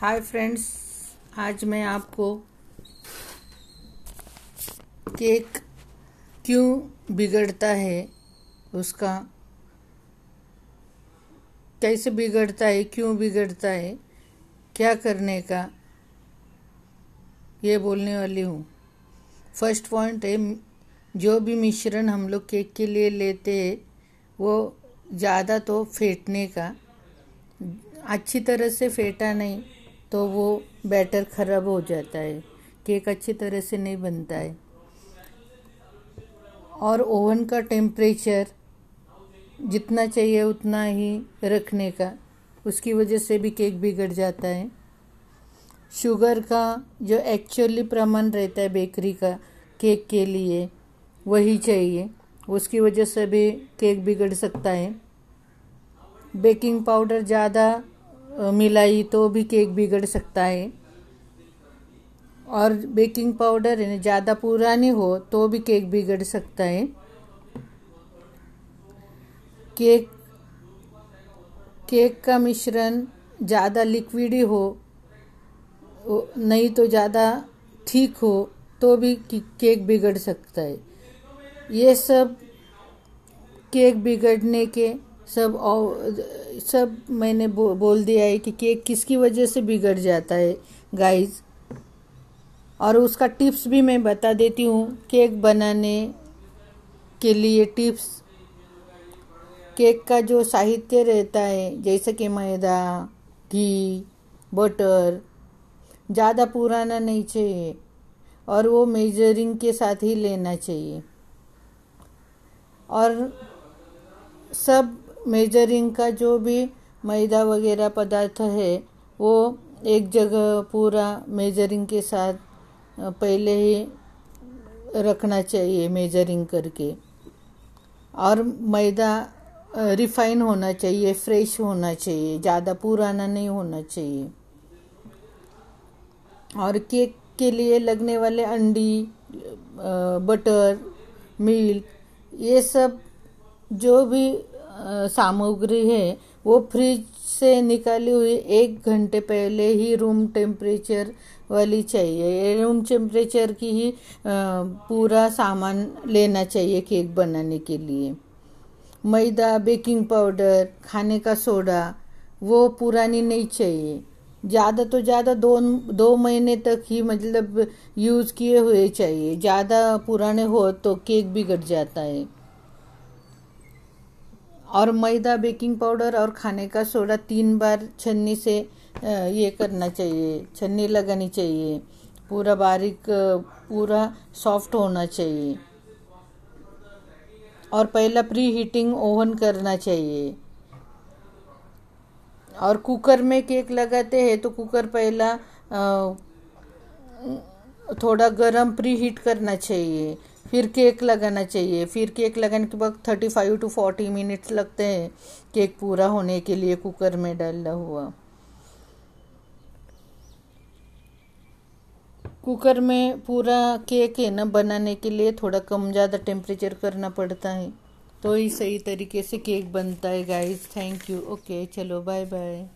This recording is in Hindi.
हाय फ्रेंड्स, आज मैं आपको केक क्यों बिगड़ता है, उसका कैसे बिगड़ता है, क्यों बिगड़ता है, क्या करने का, ये बोलने वाली हूँ। फ़र्स्ट पॉइंट है, जो भी मिश्रण हम लोग केक के लिए लेते हैं, वो ज़्यादा तो फेंटने का, अच्छी तरह से फेंटा नहीं तो वो बैटर ख़राब हो जाता है। केक अच्छी तरह से नहीं बनता है। और ओवन का टेम्परेचर जितना चाहिए उतना ही रखने का। उसकी वजह से भी केक बिगड़ जाता है। शुगर का जो एक्चुअली प्रमाण रहता है बेकरी का केक के लिए, वही चाहिए। उसकी वजह से भी केक बिगड़ सकता है। बेकिंग पाउडर ज़्यादा मिलाई तो भी केक बिगड़ सकता है। और बेकिंग पाउडर है ज़्यादा पुरानी हो तो भी केक बिगड़ सकता है। केक केक का मिश्रण ज़्यादा लिक्विडी हो नहीं तो ज़्यादा ठीक हो तो भी केक बिगड़ सकता है। ये सब केक बिगड़ने के सब और सब मैंने बो, बोल दिया है कि केक किसकी वजह से बिगड़ जाता है गाइस और उसका टिप्स भी मैं बता देती हूँ केक बनाने के लिए टिप्स केक का जो साहित्य रहता है जैसे कि मैदा घी बटर ज़्यादा पुराना नहीं चाहिए और वो मेजरिंग के साथ ही लेना चाहिए. और सब मेजरिंग का जो भी मैदा वगैरह पदार्थ है, वो एक जगह पूरा मेजरिंग के साथ पहले ही रखना चाहिए मेजरिंग करके। और मैदा रिफाइन होना चाहिए, फ्रेश होना चाहिए, ज़्यादा पुराना नहीं होना चाहिए। और केक के लिए लगने वाले अंडी बटर, मिल्क, ये सब जो भी सामग्री है, वो फ्रिज से निकाली हुई एक घंटे पहले ही रूम टेम्परेचर वाली चाहिए। रूम टेम्परेचर की ही पूरा सामान लेना चाहिए केक बनाने के लिए। मैदा बेकिंग पाउडर खाने का सोडा वो पुरानी नहीं चाहिए। ज़्यादा तो ज़्यादा दो दो महीने तक ही मतलब यूज़ किए हुए चाहिए। ज़्यादा पुराने हो तो केक बिगड़ जाता है। और मैदा, बेकिंग पाउडर और खाने का सोडा तीन बार छन्नी से ये करना चाहिए, छन्नी लगानी चाहिए। पूरा बारीक पूरा सॉफ्ट होना चाहिए। और पहला प्री हीटिंग ओवन करना चाहिए। और कुकर में केक लगाते हैं तो कुकर पहला थोड़ा गरम प्री हीट करना चाहिए। फिर केक लगाना चाहिए। फिर केक लगाने के बाद thirty five to forty minutes लगते हैं। केक पूरा होने के लिए कुकर में डाला हुआ। कुकर में पूरा केक है ना बनाने के लिए थोड़ा कम ज़्यादा टेम्परेचर करना पड़ता है। तो ही सही तरीके से केक बनता है गाइस थैंक यू ओके चलो बाय बाय